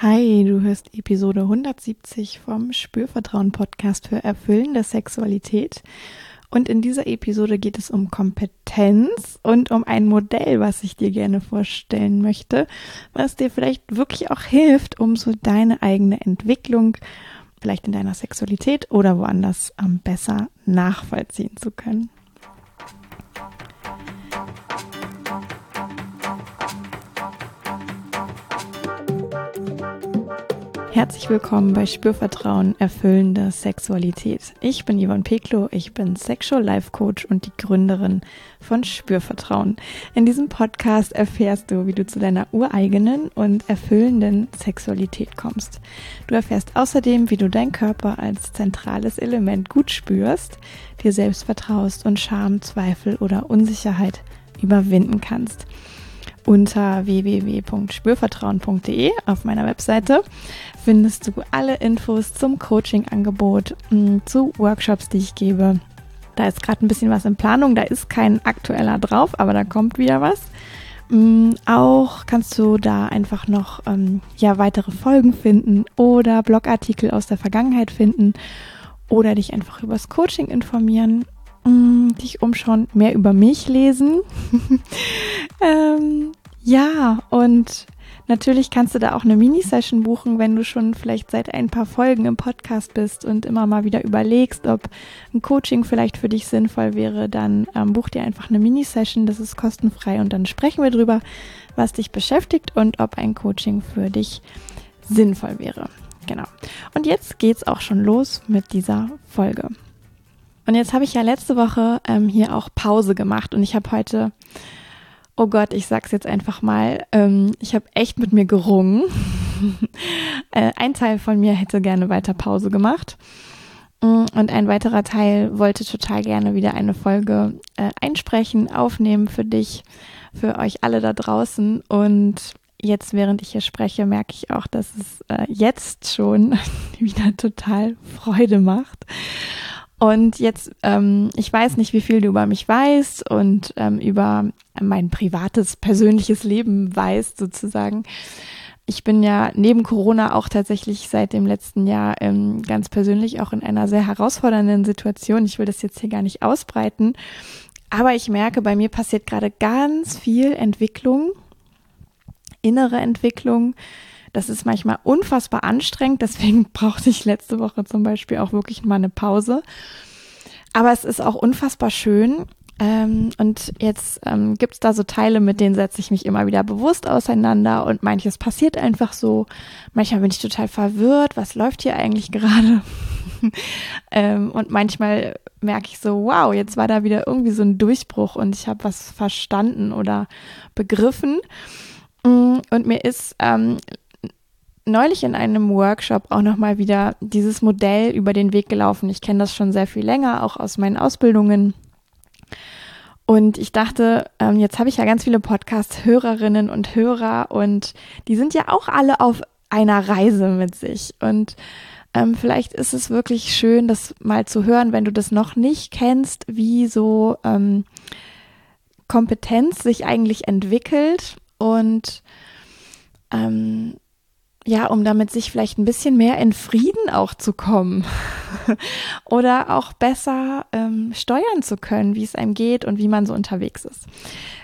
Hi, du hörst Episode 170 vom Spürvertrauen Podcast für erfüllende Sexualität. Und in dieser Episode geht es um Kompetenz und um ein Modell, was ich dir gerne vorstellen möchte, was dir vielleicht wirklich auch hilft, um so deine eigene Entwicklung, vielleicht in deiner Sexualität oder woanders, besser nachvollziehen zu können. Herzlich willkommen bei Spürvertrauen erfüllende Sexualität. Ich bin Yvonne Peklo, ich bin Sexual Life Coach und die Gründerin von Spürvertrauen. In diesem Podcast erfährst du, wie du zu deiner ureigenen und erfüllenden Sexualität kommst. Du erfährst außerdem, wie du deinen Körper als zentrales Element gut spürst, dir selbst vertraust und Scham, Zweifel oder Unsicherheit überwinden kannst unter www.spürvertrauen.de auf meiner Webseite findest du alle Infos zum Coaching-Angebot, mm, zu Workshops, die ich gebe. Da ist gerade ein bisschen was in Planung, da ist kein aktueller drauf, aber da kommt wieder was. Mm, auch kannst du da einfach noch ähm, ja, weitere Folgen finden oder Blogartikel aus der Vergangenheit finden oder dich einfach übers Coaching informieren mm, dich umschauen, mehr über mich lesen. ähm, ja, und natürlich kannst du da auch eine Mini-Session buchen, wenn du schon vielleicht seit ein paar Folgen im Podcast bist und immer mal wieder überlegst, ob ein Coaching vielleicht für dich sinnvoll wäre. Dann ähm, buch dir einfach eine Mini-Session, das ist kostenfrei und dann sprechen wir drüber, was dich beschäftigt und ob ein Coaching für dich sinnvoll wäre. Genau. Und jetzt geht's auch schon los mit dieser Folge. Und jetzt habe ich ja letzte Woche ähm, hier auch Pause gemacht und ich habe heute, oh Gott, ich sag's jetzt einfach mal, ähm, ich habe echt mit mir gerungen. äh, ein Teil von mir hätte gerne weiter Pause gemacht. Mm, und ein weiterer Teil wollte total gerne wieder eine Folge äh, einsprechen, aufnehmen für dich, für euch alle da draußen. Und jetzt, während ich hier spreche, merke ich auch, dass es äh, jetzt schon wieder total Freude macht. Und jetzt, ähm, ich weiß nicht, wie viel du über mich weißt und ähm, über mein privates, persönliches Leben weißt sozusagen. Ich bin ja neben Corona auch tatsächlich seit dem letzten Jahr ähm, ganz persönlich auch in einer sehr herausfordernden Situation. Ich will das jetzt hier gar nicht ausbreiten, aber ich merke, bei mir passiert gerade ganz viel Entwicklung, innere Entwicklung, das ist manchmal unfassbar anstrengend. Deswegen brauchte ich letzte Woche zum Beispiel auch wirklich mal eine Pause. Aber es ist auch unfassbar schön. Ähm, und jetzt ähm, gibt es da so Teile, mit denen setze ich mich immer wieder bewusst auseinander und manches passiert einfach so. Manchmal bin ich total verwirrt, was läuft hier eigentlich gerade? ähm, und manchmal merke ich so, wow, jetzt war da wieder irgendwie so ein Durchbruch und ich habe was verstanden oder begriffen. Mm, und mir ist ähm, neulich in einem Workshop auch nochmal wieder dieses Modell über den Weg gelaufen. Ich kenne das schon sehr viel länger, auch aus meinen Ausbildungen. Und ich dachte, ähm, jetzt habe ich ja ganz viele Podcast-Hörerinnen und Hörer und die sind ja auch alle auf einer Reise mit sich. Und ähm, vielleicht ist es wirklich schön, das mal zu hören, wenn du das noch nicht kennst, wie so ähm, Kompetenz sich eigentlich entwickelt und ähm, ja, um damit sich vielleicht ein bisschen mehr in Frieden auch zu kommen oder auch besser ähm, steuern zu können, wie es einem geht und wie man so unterwegs ist.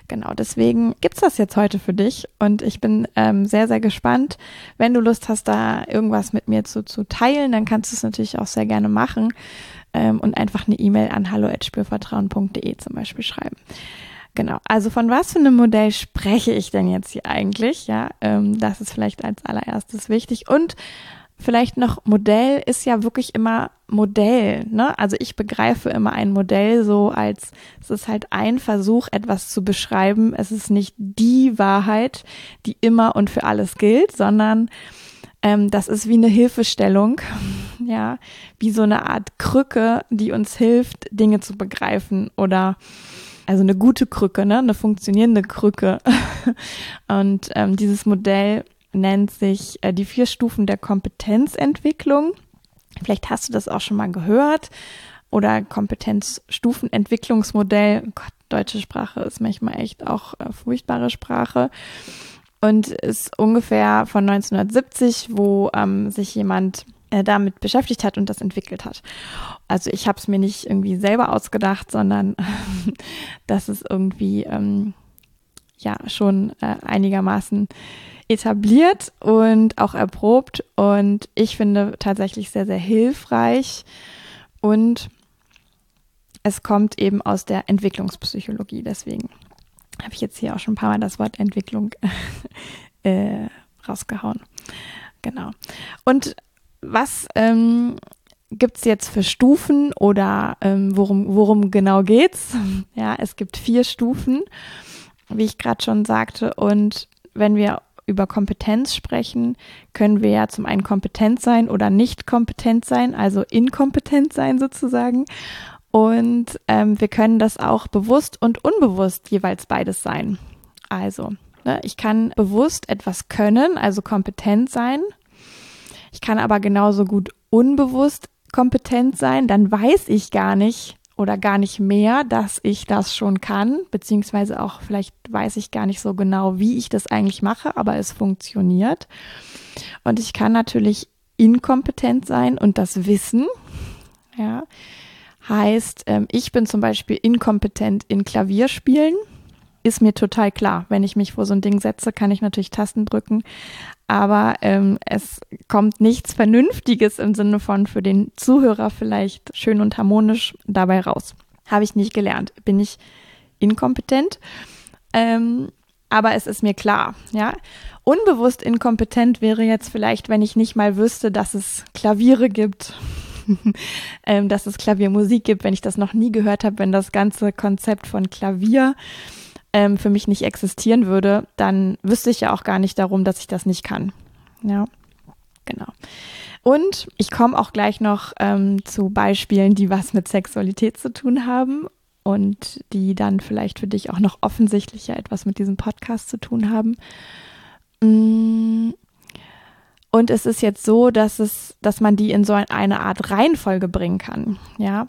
Genau, deswegen gibt's das jetzt heute für dich und ich bin ähm, sehr, sehr gespannt. Wenn du Lust hast, da irgendwas mit mir zu, zu teilen, dann kannst du es natürlich auch sehr gerne machen ähm, und einfach eine E-Mail an hallo@spürvertrauen.de zum Beispiel schreiben. Genau. Also von was für einem Modell spreche ich denn jetzt hier eigentlich? Ja, ähm, das ist vielleicht als allererstes wichtig. Und vielleicht noch Modell ist ja wirklich immer Modell. Ne? Also ich begreife immer ein Modell so als es ist halt ein Versuch, etwas zu beschreiben. Es ist nicht die Wahrheit, die immer und für alles gilt, sondern ähm, das ist wie eine Hilfestellung, ja, wie so eine Art Krücke, die uns hilft, Dinge zu begreifen oder also eine gute Krücke, ne? eine funktionierende Krücke. Und ähm, dieses Modell nennt sich äh, die vier Stufen der Kompetenzentwicklung. Vielleicht hast du das auch schon mal gehört. Oder Kompetenzstufenentwicklungsmodell. Gott, deutsche Sprache ist manchmal echt auch äh, furchtbare Sprache. und ist ungefähr von 1970, wo ähm, sich jemand äh, damit beschäftigt hat und das entwickelt hat. Also ich habe es mir nicht irgendwie selber ausgedacht, sondern das ist irgendwie ähm, ja schon äh, einigermaßen etabliert und auch erprobt und ich finde tatsächlich sehr, sehr hilfreich und es kommt eben aus der Entwicklungspsychologie. Deswegen habe ich jetzt hier auch schon ein paar Mal das Wort Entwicklung äh, rausgehauen. Genau. Und was ähm, gibt es jetzt für Stufen oder ähm, worum, worum genau geht's? Ja, es gibt vier Stufen, wie ich gerade schon sagte. Und wenn wir über Kompetenz sprechen, können wir ja zum einen kompetent sein oder nicht kompetent sein, also inkompetent sein sozusagen. Und ähm, wir können das auch bewusst und unbewusst jeweils beides sein. Also, ne, ich kann bewusst etwas können, also kompetent sein. Ich kann aber genauso gut unbewusst kompetent sein. Dann weiß ich gar nicht, oder gar nicht mehr, dass ich das schon kann, beziehungsweise auch vielleicht weiß ich gar nicht so genau, wie ich das eigentlich mache, aber es funktioniert. Und ich kann natürlich inkompetent sein und das wissen. Ja, heißt, ähm, ich bin zum Beispiel inkompetent in Klavierspielen. Ist mir total klar. Wenn ich mich vor so ein Ding setze, kann ich natürlich Tasten drücken aber ähm, es kommt nichts Vernünftiges im Sinne von für den Zuhörer vielleicht schön und harmonisch dabei raus. Habe ich nicht gelernt. Bin ich inkompetent? Ähm, aber es ist mir klar, ja. Unbewusst inkompetent wäre jetzt vielleicht, wenn ich nicht mal wüsste, dass es Klaviere gibt, ähm, dass es Klaviermusik gibt, wenn ich das noch nie gehört habe, wenn das ganze Konzept von Klavier ähm, für mich nicht existieren würde, dann wüsste ich ja auch gar nicht darum, dass ich das nicht kann. Ja, genau. Und ich komme auch gleich noch ähm, zu Beispielen, die was mit Sexualität zu tun haben und die dann vielleicht für dich auch noch offensichtlicher etwas mit diesem Podcast zu tun haben. Mm. Und es ist jetzt so, dass es, dass man die in so eine Art Reihenfolge bringen kann. Ja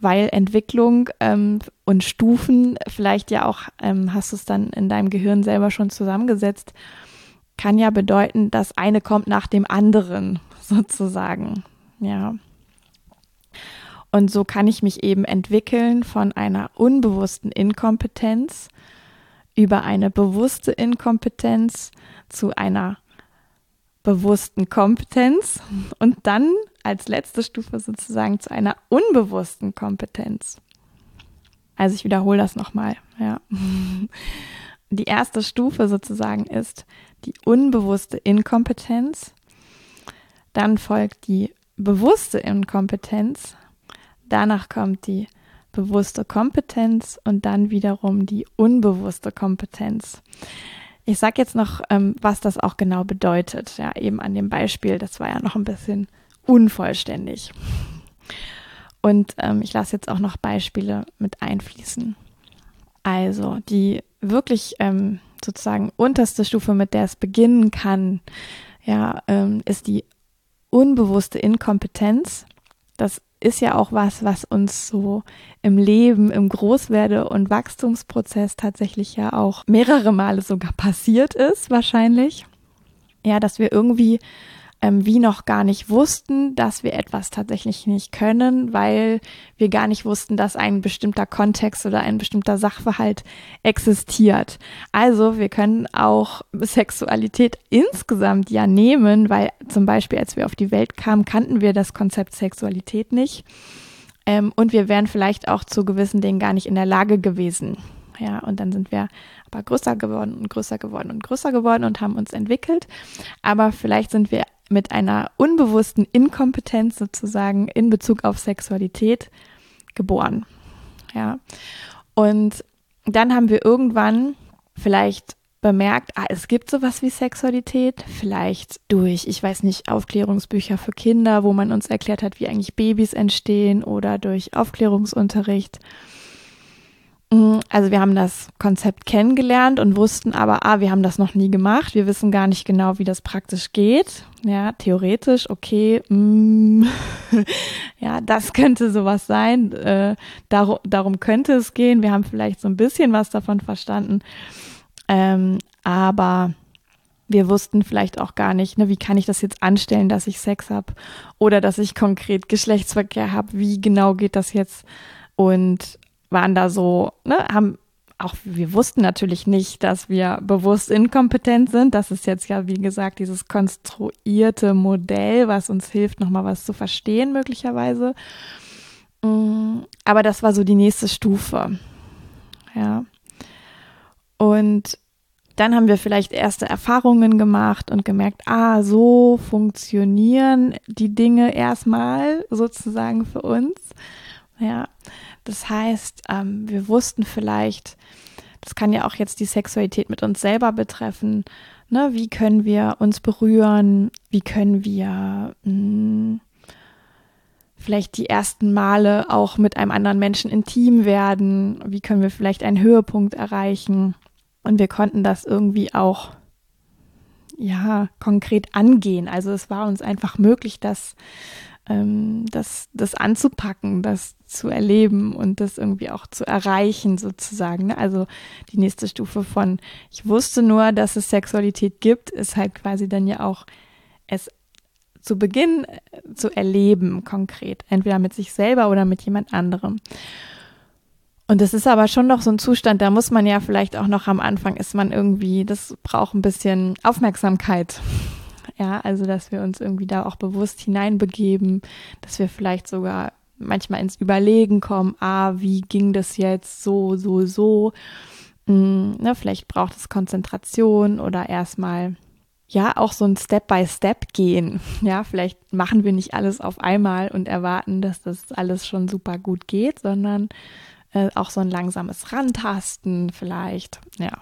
weil Entwicklung ähm, und Stufen, vielleicht ja auch, ähm, hast du es dann in deinem Gehirn selber schon zusammengesetzt, kann ja bedeuten, dass eine kommt nach dem anderen sozusagen. Ja. Und so kann ich mich eben entwickeln von einer unbewussten Inkompetenz über eine bewusste Inkompetenz zu einer bewussten Kompetenz und dann als letzte Stufe sozusagen zu einer unbewussten Kompetenz. Also ich wiederhole das nochmal, ja. Die erste Stufe sozusagen ist die unbewusste Inkompetenz. Dann folgt die bewusste Inkompetenz. Danach kommt die bewusste Kompetenz und dann wiederum die unbewusste Kompetenz. Ich sage jetzt noch, ähm, was das auch genau bedeutet. Ja, eben an dem Beispiel, das war ja noch ein bisschen unvollständig. Und ähm, ich lasse jetzt auch noch Beispiele mit einfließen. Also die wirklich ähm, sozusagen unterste Stufe, mit der es beginnen kann, ja, ähm, ist die unbewusste Inkompetenz. Das ist ja auch was, was uns so im Leben, im Großwerde- und Wachstumsprozess tatsächlich ja auch mehrere Male sogar passiert ist, wahrscheinlich. Ja, dass wir irgendwie ähm, wie noch gar nicht wussten, dass wir etwas tatsächlich nicht können, weil wir gar nicht wussten, dass ein bestimmter Kontext oder ein bestimmter Sachverhalt existiert. Also wir können auch Sexualität insgesamt ja nehmen, weil zum Beispiel, als wir auf die Welt kamen, kannten wir das Konzept Sexualität nicht. Ähm, und wir wären vielleicht auch zu gewissen Dingen gar nicht in der Lage gewesen. Ja, und dann sind wir aber größer geworden und größer geworden und größer geworden und haben uns entwickelt. Aber vielleicht sind wir mit einer unbewussten Inkompetenz sozusagen in Bezug auf Sexualität geboren. Ja. Und dann haben wir irgendwann vielleicht bemerkt, ah, es gibt sowas wie Sexualität, vielleicht durch, ich weiß nicht, Aufklärungsbücher für Kinder, wo man uns erklärt hat, wie eigentlich Babys entstehen oder durch Aufklärungsunterricht also wir haben das Konzept kennengelernt und wussten aber, ah, wir haben das noch nie gemacht. Wir wissen gar nicht genau, wie das praktisch geht. Ja, theoretisch, okay, mm, ja, das könnte sowas sein. Äh, darum, darum könnte es gehen. Wir haben vielleicht so ein bisschen was davon verstanden. Ähm, aber wir wussten vielleicht auch gar nicht, ne, wie kann ich das jetzt anstellen, dass ich Sex habe oder dass ich konkret Geschlechtsverkehr habe, wie genau geht das jetzt und waren da so, ne, haben auch wir wussten natürlich nicht, dass wir bewusst inkompetent sind. Das ist jetzt ja, wie gesagt, dieses konstruierte Modell, was uns hilft, nochmal was zu verstehen, möglicherweise. Mm, aber das war so die nächste Stufe. Ja. Und dann haben wir vielleicht erste Erfahrungen gemacht und gemerkt, ah, so funktionieren die Dinge erstmal sozusagen für uns. Ja, das heißt, ähm, wir wussten vielleicht, das kann ja auch jetzt die Sexualität mit uns selber betreffen. Ne? Wie können wir uns berühren? Wie können wir mh, hm, vielleicht die ersten Male auch mit einem anderen Menschen intim werden? Wie können wir vielleicht einen Höhepunkt erreichen? Und wir konnten das irgendwie auch ja konkret angehen. Also es war uns einfach möglich, das, ähm, das, das anzupacken, das zu erleben und das irgendwie auch zu erreichen sozusagen. Ne? Also die nächste Stufe von ich wusste nur, dass es Sexualität gibt, ist halt quasi dann ja auch es zu Beginn äh, zu erleben konkret, entweder mit sich selber oder mit jemand anderem. Und das ist aber schon noch so ein Zustand, da muss man ja vielleicht auch noch am Anfang ist man irgendwie, das braucht ein bisschen Aufmerksamkeit. Ja, also dass wir uns irgendwie da auch bewusst hineinbegeben, dass wir vielleicht sogar manchmal ins Überlegen kommen, ah, wie ging das jetzt so, so, so. Hm, ne, vielleicht braucht es Konzentration oder erstmal ja auch so ein Step by Step gehen. Ja, vielleicht machen wir nicht alles auf einmal und erwarten, dass das alles schon super gut geht, sondern äh, auch so ein langsames Rantasten vielleicht. Ja,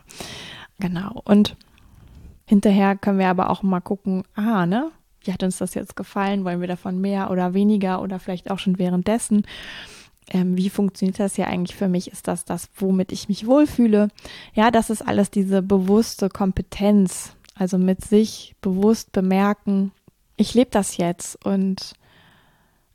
genau. Und hinterher können wir aber auch mal gucken, ah, ne? Wie hat uns das jetzt gefallen? Wollen wir davon mehr oder weniger oder vielleicht auch schon währenddessen? Ähm, wie funktioniert das ja eigentlich für mich? Ist das das, womit ich mich wohlfühle? Ja, das ist alles diese bewusste Kompetenz. Also mit sich bewusst bemerken, ich lebe das jetzt und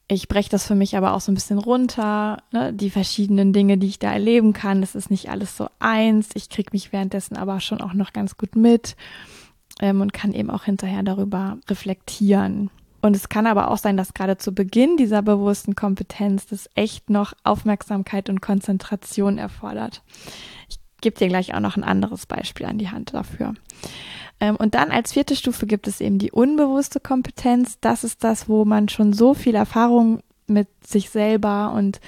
ich breche das für mich aber auch so ein bisschen runter, ne? die verschiedenen Dinge, die ich da erleben kann. Das ist nicht alles so eins. Ich kriege mich währenddessen aber schon auch noch ganz gut mit ähm, und kann eben auch hinterher darüber reflektieren. Und es kann aber auch sein, dass gerade zu Beginn dieser bewussten Kompetenz das echt noch Aufmerksamkeit und Konzentration erfordert. Ich gebe dir gleich auch noch ein anderes Beispiel an die Hand dafür. Ähm, und dann als vierte Stufe gibt es eben die unbewusste Kompetenz. Das ist das, wo man schon so viel Erfahrung mit sich selber und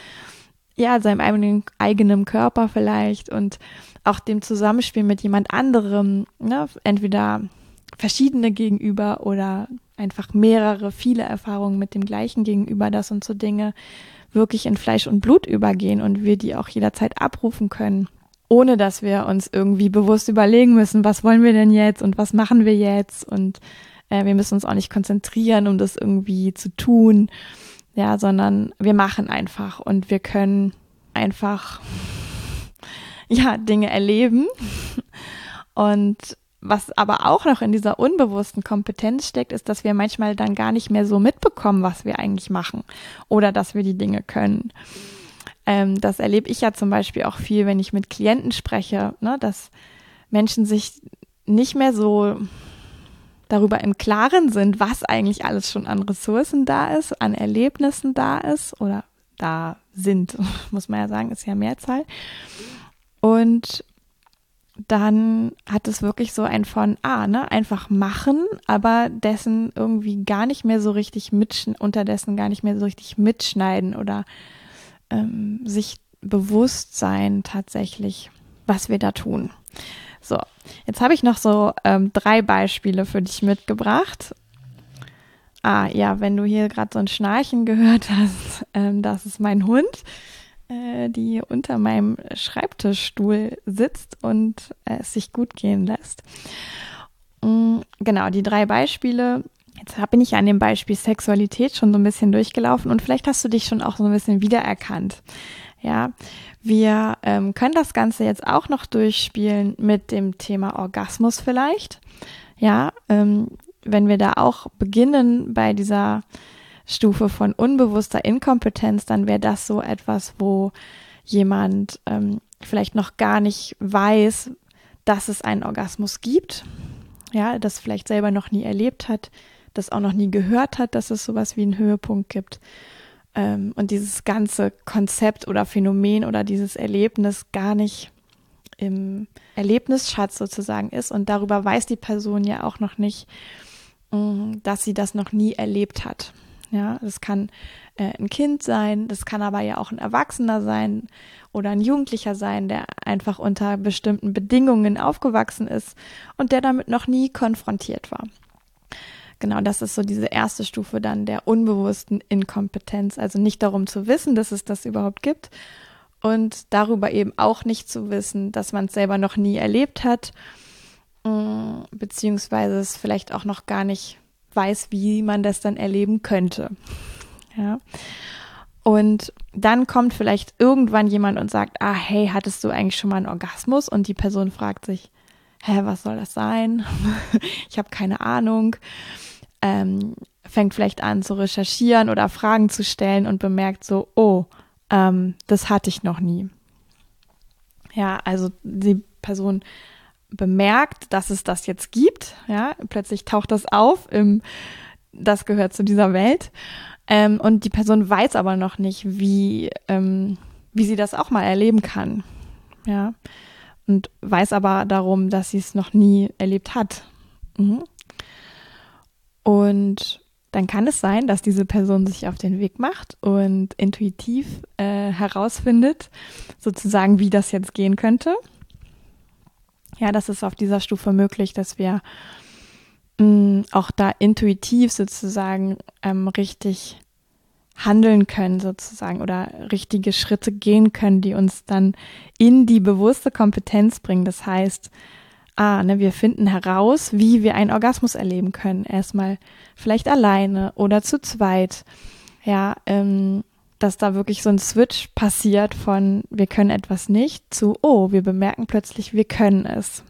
ja, seinem eigenen, eigenen Körper vielleicht und auch dem Zusammenspiel mit jemand anderem, ne, entweder verschiedene gegenüber oder einfach mehrere, viele Erfahrungen mit dem gleichen gegenüber, dass uns so Dinge wirklich in Fleisch und Blut übergehen und wir die auch jederzeit abrufen können ohne dass wir uns irgendwie bewusst überlegen müssen, was wollen wir denn jetzt und was machen wir jetzt und äh, wir müssen uns auch nicht konzentrieren, um das irgendwie zu tun, ja, sondern wir machen einfach und wir können einfach ja Dinge erleben und was aber auch noch in dieser unbewussten Kompetenz steckt, ist, dass wir manchmal dann gar nicht mehr so mitbekommen, was wir eigentlich machen oder dass wir die Dinge können. Ähm, das erlebe ich ja zum Beispiel auch viel, wenn ich mit Klienten spreche, ne, dass Menschen sich nicht mehr so darüber im Klaren sind, was eigentlich alles schon an Ressourcen da ist, an Erlebnissen da ist oder da sind, muss man ja sagen, ist ja Mehrzahl. Und dann hat es wirklich so ein von, ah, ne, einfach machen, aber dessen irgendwie gar nicht mehr so richtig mitschneiden, unterdessen gar nicht mehr so richtig mitschneiden oder ähm, sich bewusst sein tatsächlich, was wir da tun. So, jetzt habe ich noch so ähm, drei Beispiele für dich mitgebracht. Ah, ja, wenn du hier gerade so ein Schnarchen gehört hast, ähm, das ist mein Hund, äh, die unter meinem Schreibtischstuhl sitzt und äh, es sich gut gehen lässt. Mm, genau, die drei Beispiele Jetzt bin ich an dem Beispiel Sexualität schon so ein bisschen durchgelaufen und vielleicht hast du dich schon auch so ein bisschen wiedererkannt. Ja, wir ähm, können das Ganze jetzt auch noch durchspielen mit dem Thema Orgasmus vielleicht. Ja, ähm, wenn wir da auch beginnen bei dieser Stufe von unbewusster Inkompetenz, dann wäre das so etwas, wo jemand ähm, vielleicht noch gar nicht weiß, dass es einen Orgasmus gibt ja, das vielleicht selber noch nie erlebt hat, das auch noch nie gehört hat, dass es sowas wie einen Höhepunkt gibt ähm, und dieses ganze Konzept oder Phänomen oder dieses Erlebnis gar nicht im Erlebnisschatz sozusagen ist und darüber weiß die Person ja auch noch nicht, mm, dass sie das noch nie erlebt hat. Ja, das kann äh, ein Kind sein, das kann aber ja auch ein Erwachsener sein oder ein Jugendlicher sein, der einfach unter bestimmten Bedingungen aufgewachsen ist und der damit noch nie konfrontiert war. Genau, das ist so diese erste Stufe dann der unbewussten Inkompetenz. Also nicht darum zu wissen, dass es das überhaupt gibt und darüber eben auch nicht zu wissen, dass man es selber noch nie erlebt hat, mm, beziehungsweise es vielleicht auch noch gar nicht weiß, wie man das dann erleben könnte. Ja. Und dann kommt vielleicht irgendwann jemand und sagt, ah, hey, hattest du eigentlich schon mal einen Orgasmus? Und die Person fragt sich, hä, was soll das sein? ich habe keine Ahnung. Ähm, fängt vielleicht an zu recherchieren oder Fragen zu stellen und bemerkt so, oh, ähm, das hatte ich noch nie. Ja, also die Person bemerkt, dass es das jetzt gibt. Ja, plötzlich taucht das auf im, das gehört zu dieser Welt. Ähm, und die Person weiß aber noch nicht, wie, ähm, wie sie das auch mal erleben kann. Ja. Und weiß aber darum, dass sie es noch nie erlebt hat. Mhm. Und dann kann es sein, dass diese Person sich auf den Weg macht und intuitiv äh, herausfindet, sozusagen, wie das jetzt gehen könnte. Ja, das ist auf dieser Stufe möglich, dass wir mh, mm, auch da intuitiv sozusagen ähm, richtig handeln können sozusagen oder richtige Schritte gehen können, die uns dann in die bewusste Kompetenz bringen. Das heißt, ah, ne, wir finden heraus, wie wir einen Orgasmus erleben können. Erstmal vielleicht alleine oder zu zweit. Ja, ähm, dass da wirklich so ein Switch passiert von wir können etwas nicht zu oh, wir bemerken plötzlich, wir können es.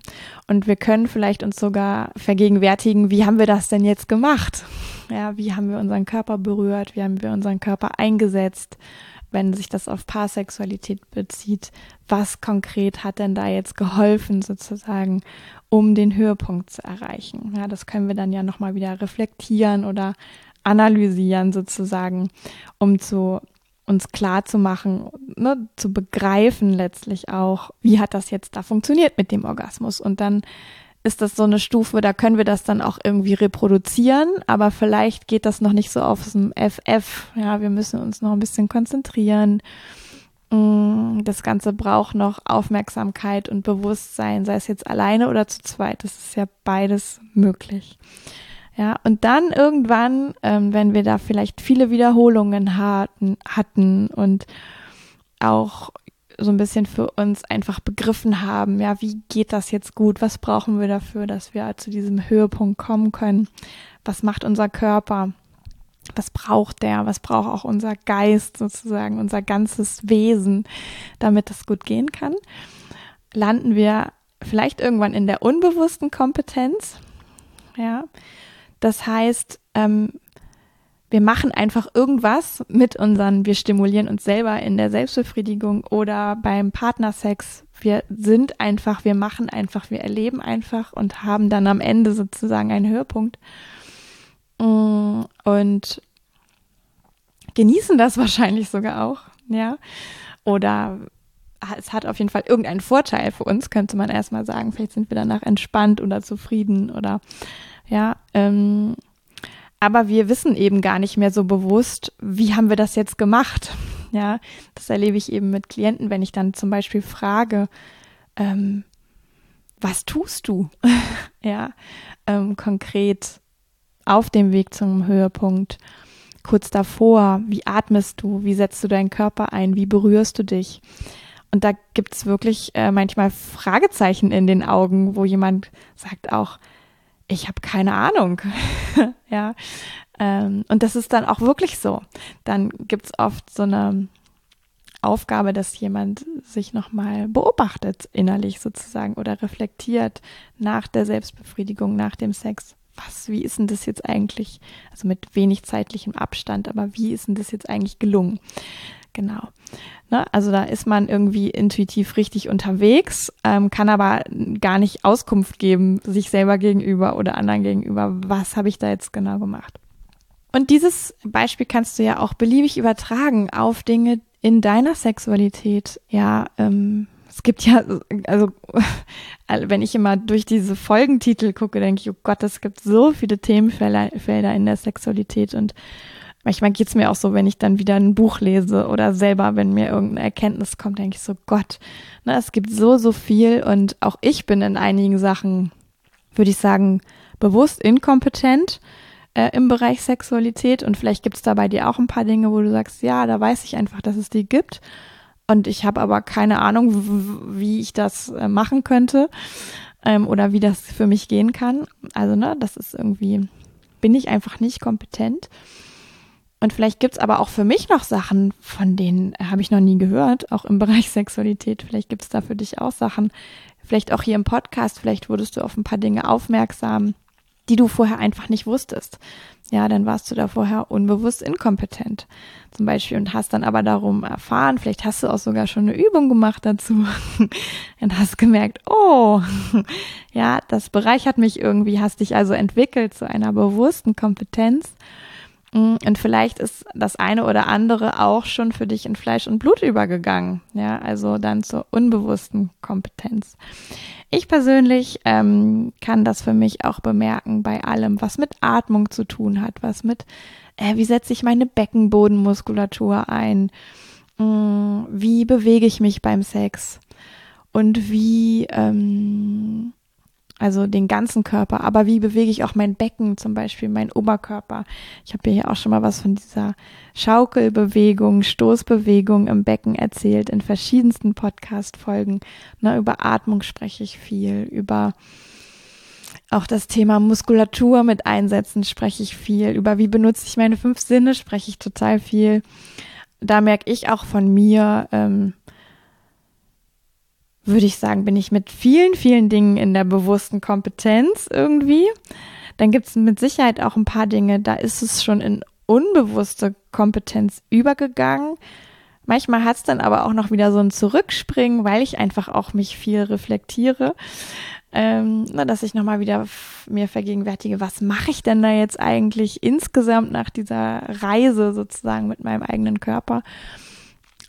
Und wir können vielleicht uns sogar vergegenwärtigen, wie haben wir das denn jetzt gemacht? Ja, wie haben wir unseren Körper berührt? Wie haben wir unseren Körper eingesetzt? Wenn sich das auf Paarsexualität bezieht, was konkret hat denn da jetzt geholfen sozusagen, um den Höhepunkt zu erreichen? Ja, das können wir dann ja nochmal wieder reflektieren oder analysieren sozusagen, um zu uns klar zu machen, ne, zu begreifen letztlich auch, wie hat das jetzt da funktioniert mit dem Orgasmus. Und dann ist das so eine Stufe, da können wir das dann auch irgendwie reproduzieren, aber vielleicht geht das noch nicht so auf dem FF. Ja, wir müssen uns noch ein bisschen konzentrieren. Mm, das Ganze braucht noch Aufmerksamkeit und Bewusstsein, sei es jetzt alleine oder zu zweit. Das ist ja beides möglich. Ja, und dann irgendwann, ähm, wenn wir da vielleicht viele Wiederholungen hatten, hatten und auch so ein bisschen für uns einfach begriffen haben, ja, wie geht das jetzt gut? Was brauchen wir dafür, dass wir zu diesem Höhepunkt kommen können? Was macht unser Körper? Was braucht der? Was braucht auch unser Geist sozusagen, unser ganzes Wesen, damit das gut gehen kann? Landen wir vielleicht irgendwann in der unbewussten Kompetenz, ja, das heißt, ähm, wir machen einfach irgendwas mit unseren, wir stimulieren uns selber in der Selbstbefriedigung oder beim Partnersex. Wir sind einfach, wir machen einfach, wir erleben einfach und haben dann am Ende sozusagen einen Höhepunkt. Mm, und genießen das wahrscheinlich sogar auch, ja. Oder es hat auf jeden Fall irgendeinen Vorteil für uns, könnte man erstmal sagen. Vielleicht sind wir danach entspannt oder zufrieden oder ja, ähm, aber wir wissen eben gar nicht mehr so bewusst, wie haben wir das jetzt gemacht. Ja, das erlebe ich eben mit Klienten, wenn ich dann zum Beispiel frage, ähm, was tust du? ja, ähm, konkret auf dem Weg zum Höhepunkt, kurz davor, wie atmest du, wie setzt du deinen Körper ein, wie berührst du dich? Und da gibt es wirklich äh, manchmal Fragezeichen in den Augen, wo jemand sagt auch, ich habe keine Ahnung. ja. Ähm, und das ist dann auch wirklich so. Dann gibt es oft so eine Aufgabe, dass jemand sich nochmal beobachtet innerlich sozusagen oder reflektiert nach der Selbstbefriedigung, nach dem Sex. Was, wie ist denn das jetzt eigentlich, also mit wenig zeitlichem Abstand, aber wie ist denn das jetzt eigentlich gelungen? Genau. Ne? Also da ist man irgendwie intuitiv richtig unterwegs, ähm, kann aber gar nicht Auskunft geben, sich selber gegenüber oder anderen gegenüber, was habe ich da jetzt genau gemacht. Und dieses Beispiel kannst du ja auch beliebig übertragen auf Dinge in deiner Sexualität. Ja, ähm, es gibt ja, also wenn ich immer durch diese Folgentitel gucke, denke ich, oh Gott, es gibt so viele Themenfelder in der Sexualität und manchmal geht es mir auch so, wenn ich dann wieder ein Buch lese oder selber, wenn mir irgendeine Erkenntnis kommt, denke ich so, Gott, ne, es gibt so, so viel und auch ich bin in einigen Sachen, würde ich sagen, bewusst inkompetent äh, im Bereich Sexualität und vielleicht gibt es da bei dir auch ein paar Dinge, wo du sagst, ja, da weiß ich einfach, dass es die gibt und ich habe aber keine Ahnung, wie ich das äh, machen könnte ähm, oder wie das für mich gehen kann. Also, ne, das ist irgendwie, bin ich einfach nicht kompetent. Und vielleicht gibt's aber auch für mich noch Sachen, von denen habe ich noch nie gehört, auch im Bereich Sexualität. Vielleicht gibt's da für dich auch Sachen, vielleicht auch hier im Podcast, vielleicht wurdest du auf ein paar Dinge aufmerksam, die du vorher einfach nicht wusstest. Ja, dann warst du da vorher unbewusst inkompetent zum Beispiel und hast dann aber darum erfahren, vielleicht hast du auch sogar schon eine Übung gemacht dazu und hast gemerkt, oh, ja, das bereichert mich irgendwie, hast dich also entwickelt zu einer bewussten Kompetenz und vielleicht ist das eine oder andere auch schon für dich in Fleisch und Blut übergegangen. Ja, also dann zur unbewussten Kompetenz. Ich persönlich ähm, kann das für mich auch bemerken bei allem, was mit Atmung zu tun hat, was mit, äh, wie setze ich meine Beckenbodenmuskulatur ein, mm, wie bewege ich mich beim Sex und wie ähm, also den ganzen Körper. Aber wie bewege ich auch mein Becken, zum Beispiel mein Oberkörper? Ich habe hier auch schon mal was von dieser Schaukelbewegung, Stoßbewegung im Becken erzählt in verschiedensten Podcast-Folgen. Ne, über Atmung spreche ich viel, über auch das Thema Muskulatur mit Einsätzen spreche ich viel, über wie benutze ich meine fünf Sinne spreche ich total viel. Da merke ich auch von mir, ähm, würde ich sagen, bin ich mit vielen, vielen Dingen in der bewussten Kompetenz irgendwie. Dann gibt es mit Sicherheit auch ein paar Dinge, da ist es schon in unbewusste Kompetenz übergegangen. Manchmal hat es dann aber auch noch wieder so ein Zurückspringen, weil ich einfach auch mich viel reflektiere, ähm, na, dass ich nochmal wieder mir vergegenwärtige, was mache ich denn da jetzt eigentlich insgesamt nach dieser Reise sozusagen mit meinem eigenen Körper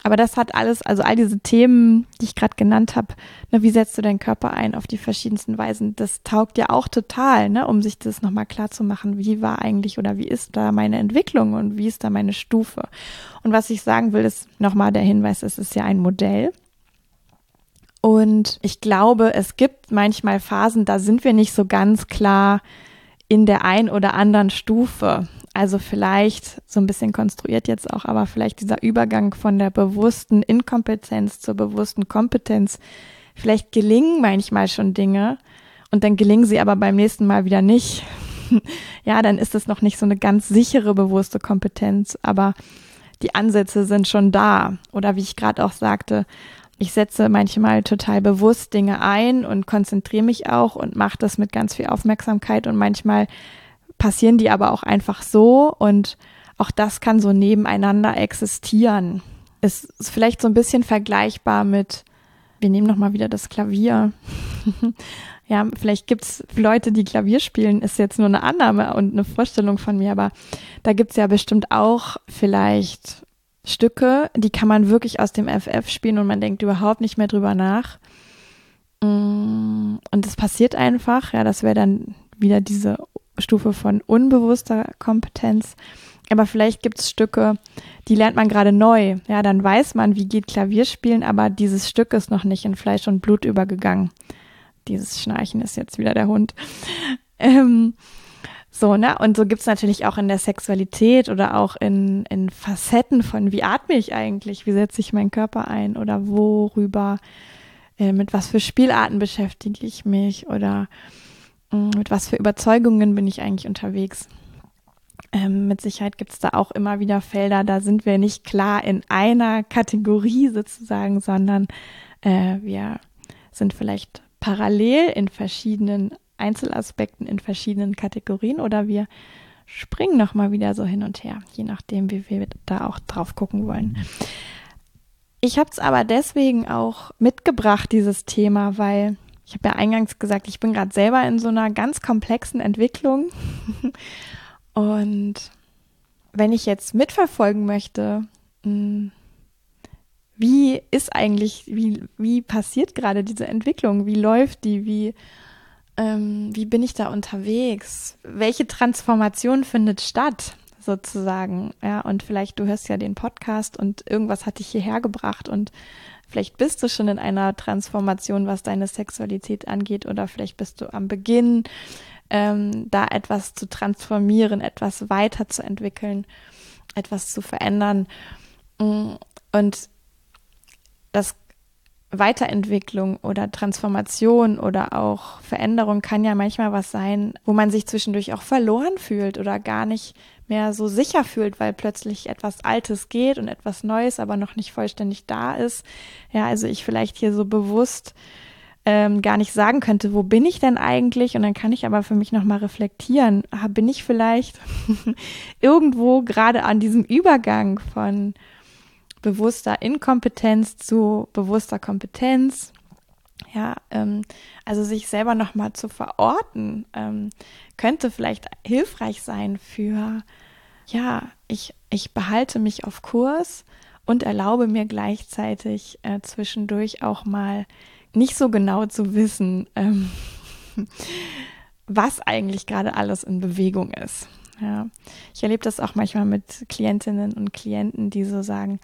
aber das hat alles, also all diese Themen, die ich gerade genannt habe, ne, wie setzt du deinen Körper ein auf die verschiedensten Weisen, das taugt ja auch total, ne, um sich das nochmal klar zu machen, wie war eigentlich oder wie ist da meine Entwicklung und wie ist da meine Stufe. Und was ich sagen will, ist nochmal der Hinweis, es ist ja ein Modell. Und ich glaube, es gibt manchmal Phasen, da sind wir nicht so ganz klar in der ein oder anderen Stufe. Also vielleicht so ein bisschen konstruiert jetzt auch, aber vielleicht dieser Übergang von der bewussten Inkompetenz zur bewussten Kompetenz. Vielleicht gelingen manchmal schon Dinge und dann gelingen sie aber beim nächsten Mal wieder nicht. ja, dann ist es noch nicht so eine ganz sichere bewusste Kompetenz, aber die Ansätze sind schon da. Oder wie ich gerade auch sagte, ich setze manchmal total bewusst Dinge ein und konzentriere mich auch und mache das mit ganz viel Aufmerksamkeit und manchmal passieren die aber auch einfach so und auch das kann so nebeneinander existieren. Es ist vielleicht so ein bisschen vergleichbar mit, wir nehmen nochmal wieder das Klavier. ja, vielleicht gibt's Leute, die Klavier spielen, ist jetzt nur eine Annahme und eine Vorstellung von mir, aber da gibt's ja bestimmt auch vielleicht Stücke, die kann man wirklich aus dem FF spielen und man denkt überhaupt nicht mehr drüber nach. Mm, und es passiert einfach, ja, das wäre dann wieder diese Stufe von unbewusster Kompetenz. Aber vielleicht gibt es Stücke, die lernt man gerade neu. Ja, dann weiß man, wie geht Klavierspielen, aber dieses Stück ist noch nicht in Fleisch und Blut übergegangen. Dieses Schnarchen ist jetzt wieder der Hund. Ähm, so, ne? Und so gibt's natürlich auch in der Sexualität oder auch in, in Facetten von, wie atme ich eigentlich, wie setze ich meinen Körper ein oder worüber, äh, mit was für Spielarten beschäftige ich mich oder mit was für Überzeugungen bin ich eigentlich unterwegs. Ähm, mit Sicherheit gibt es da auch immer wieder Felder, da sind wir nicht klar in einer Kategorie sozusagen, sondern äh, wir sind vielleicht parallel in verschiedenen Einzelaspekten, in verschiedenen Kategorien oder wir springen nochmal wieder so hin und her, je nachdem, wie wir da auch drauf gucken wollen. Ich habe es aber deswegen auch mitgebracht, dieses Thema, weil ich habe ja eingangs gesagt, ich bin gerade selber in so einer ganz komplexen Entwicklung. Und wenn ich jetzt mitverfolgen möchte, hm, wie ist eigentlich, wie, wie passiert gerade diese Entwicklung? Wie läuft die? Wie, ähm, wie bin ich da unterwegs? Welche Transformation findet statt? sozusagen. Ja, und vielleicht, du hörst ja den Podcast und irgendwas hat dich hierher gebracht und vielleicht bist du schon in einer Transformation, was deine Sexualität angeht, oder vielleicht bist du am Beginn, ähm, da etwas zu transformieren, etwas weiterzuentwickeln, etwas zu verändern. Und das Weiterentwicklung oder Transformation oder auch Veränderung kann ja manchmal was sein, wo man sich zwischendurch auch verloren fühlt oder gar nicht mehr so sicher fühlt, weil plötzlich etwas Altes geht und etwas Neues aber noch nicht vollständig da ist. Ja, also ich vielleicht hier so bewusst ähm, gar nicht sagen könnte, wo bin ich denn eigentlich? Und dann kann ich aber für mich nochmal reflektieren, ah, bin ich vielleicht irgendwo gerade an diesem Übergang von bewusster Inkompetenz zu bewusster Kompetenz. Ja, ähm, also sich selber nochmal zu verorten, ähm, könnte vielleicht hilfreich sein für, ja, ich, ich behalte mich auf Kurs und erlaube mir gleichzeitig äh, zwischendurch auch mal nicht so genau zu wissen, ähm, was eigentlich gerade alles in Bewegung ist. Ja, ich erlebe das auch manchmal mit Klientinnen und Klienten, die so sagen,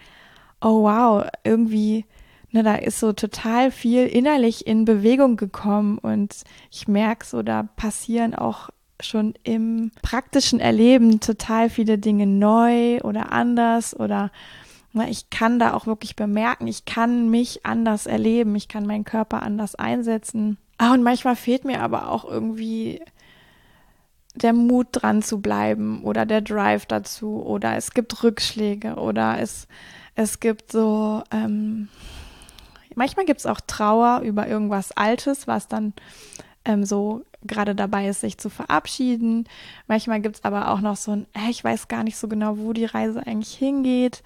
oh wow, irgendwie, ne, da ist so total viel innerlich in Bewegung gekommen und ich merke so, da passieren auch schon im praktischen Erleben total viele Dinge neu oder anders oder ne, ich kann da auch wirklich bemerken, ich kann mich anders erleben, ich kann meinen Körper anders einsetzen. Ah, und manchmal fehlt mir aber auch irgendwie der Mut dran zu bleiben oder der Drive dazu oder es gibt Rückschläge oder es es gibt so, ähm, manchmal gibt es auch Trauer über irgendwas Altes, was dann ähm, so gerade dabei ist, sich zu verabschieden. Manchmal gibt es aber auch noch so ein, äh, ich weiß gar nicht so genau, wo die Reise eigentlich hingeht.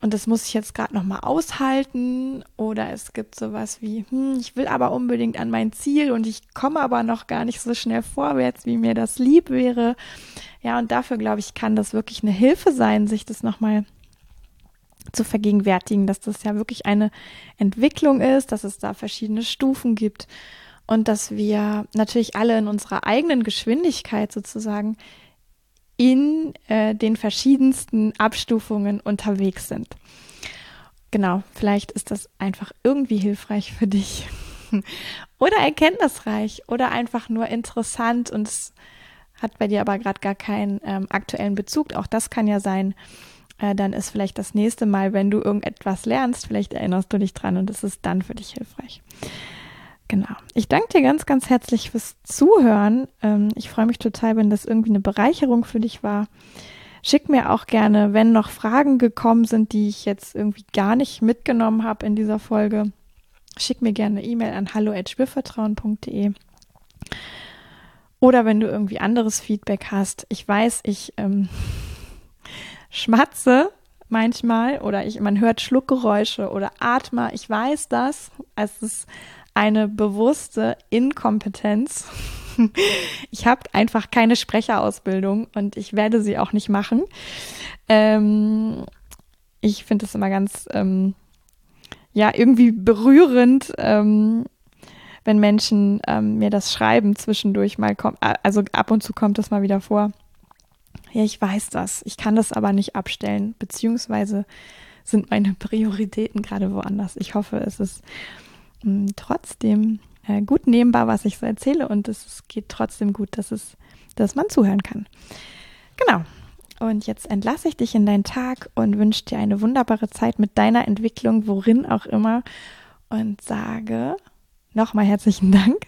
Und das muss ich jetzt gerade nochmal aushalten. Oder es gibt sowas wie, hm, ich will aber unbedingt an mein Ziel und ich komme aber noch gar nicht so schnell vorwärts, wie mir das lieb wäre. Ja, und dafür glaube ich, kann das wirklich eine Hilfe sein, sich das nochmal zu vergegenwärtigen, dass das ja wirklich eine Entwicklung ist, dass es da verschiedene Stufen gibt und dass wir natürlich alle in unserer eigenen Geschwindigkeit sozusagen in äh, den verschiedensten Abstufungen unterwegs sind. Genau, vielleicht ist das einfach irgendwie hilfreich für dich oder erkenntnisreich oder einfach nur interessant und es hat bei dir aber gerade gar keinen ähm, aktuellen Bezug. Auch das kann ja sein äh, dann ist vielleicht das nächste Mal, wenn du irgendetwas lernst, vielleicht erinnerst du dich dran und es ist dann für dich hilfreich. Genau. Ich danke dir ganz, ganz herzlich fürs Zuhören. Ähm, ich freue mich total, wenn das irgendwie eine Bereicherung für dich war. Schick mir auch gerne, wenn noch Fragen gekommen sind, die ich jetzt irgendwie gar nicht mitgenommen habe in dieser Folge. Schick mir gerne eine E-Mail an hallo@spürvertrauen.de. Oder wenn du irgendwie anderes Feedback hast. Ich weiß, ich ähm, schmatze manchmal oder ich, man hört Schluckgeräusche oder atme. Ich weiß das. Es ist eine bewusste Inkompetenz. Ich habe einfach keine Sprecherausbildung und ich werde sie auch nicht machen. Ähm, ich finde es immer ganz, ähm, ja, irgendwie berührend, ähm, wenn Menschen ähm, mir das schreiben zwischendurch mal kommt. Also ab und zu kommt das mal wieder vor ja, ich weiß das, ich kann das aber nicht abstellen, beziehungsweise sind meine Prioritäten gerade woanders. Ich hoffe, es ist hm, trotzdem äh, gut nehmbar, was ich so erzähle und es geht trotzdem gut, dass es, dass man zuhören kann. Genau. Und jetzt entlasse ich dich in deinen Tag und wünsche dir eine wunderbare Zeit mit deiner Entwicklung, worin auch immer. Und sage nochmal herzlichen Dank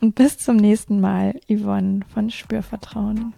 und bis zum nächsten Mal, Yvonne von Spürvertrauen.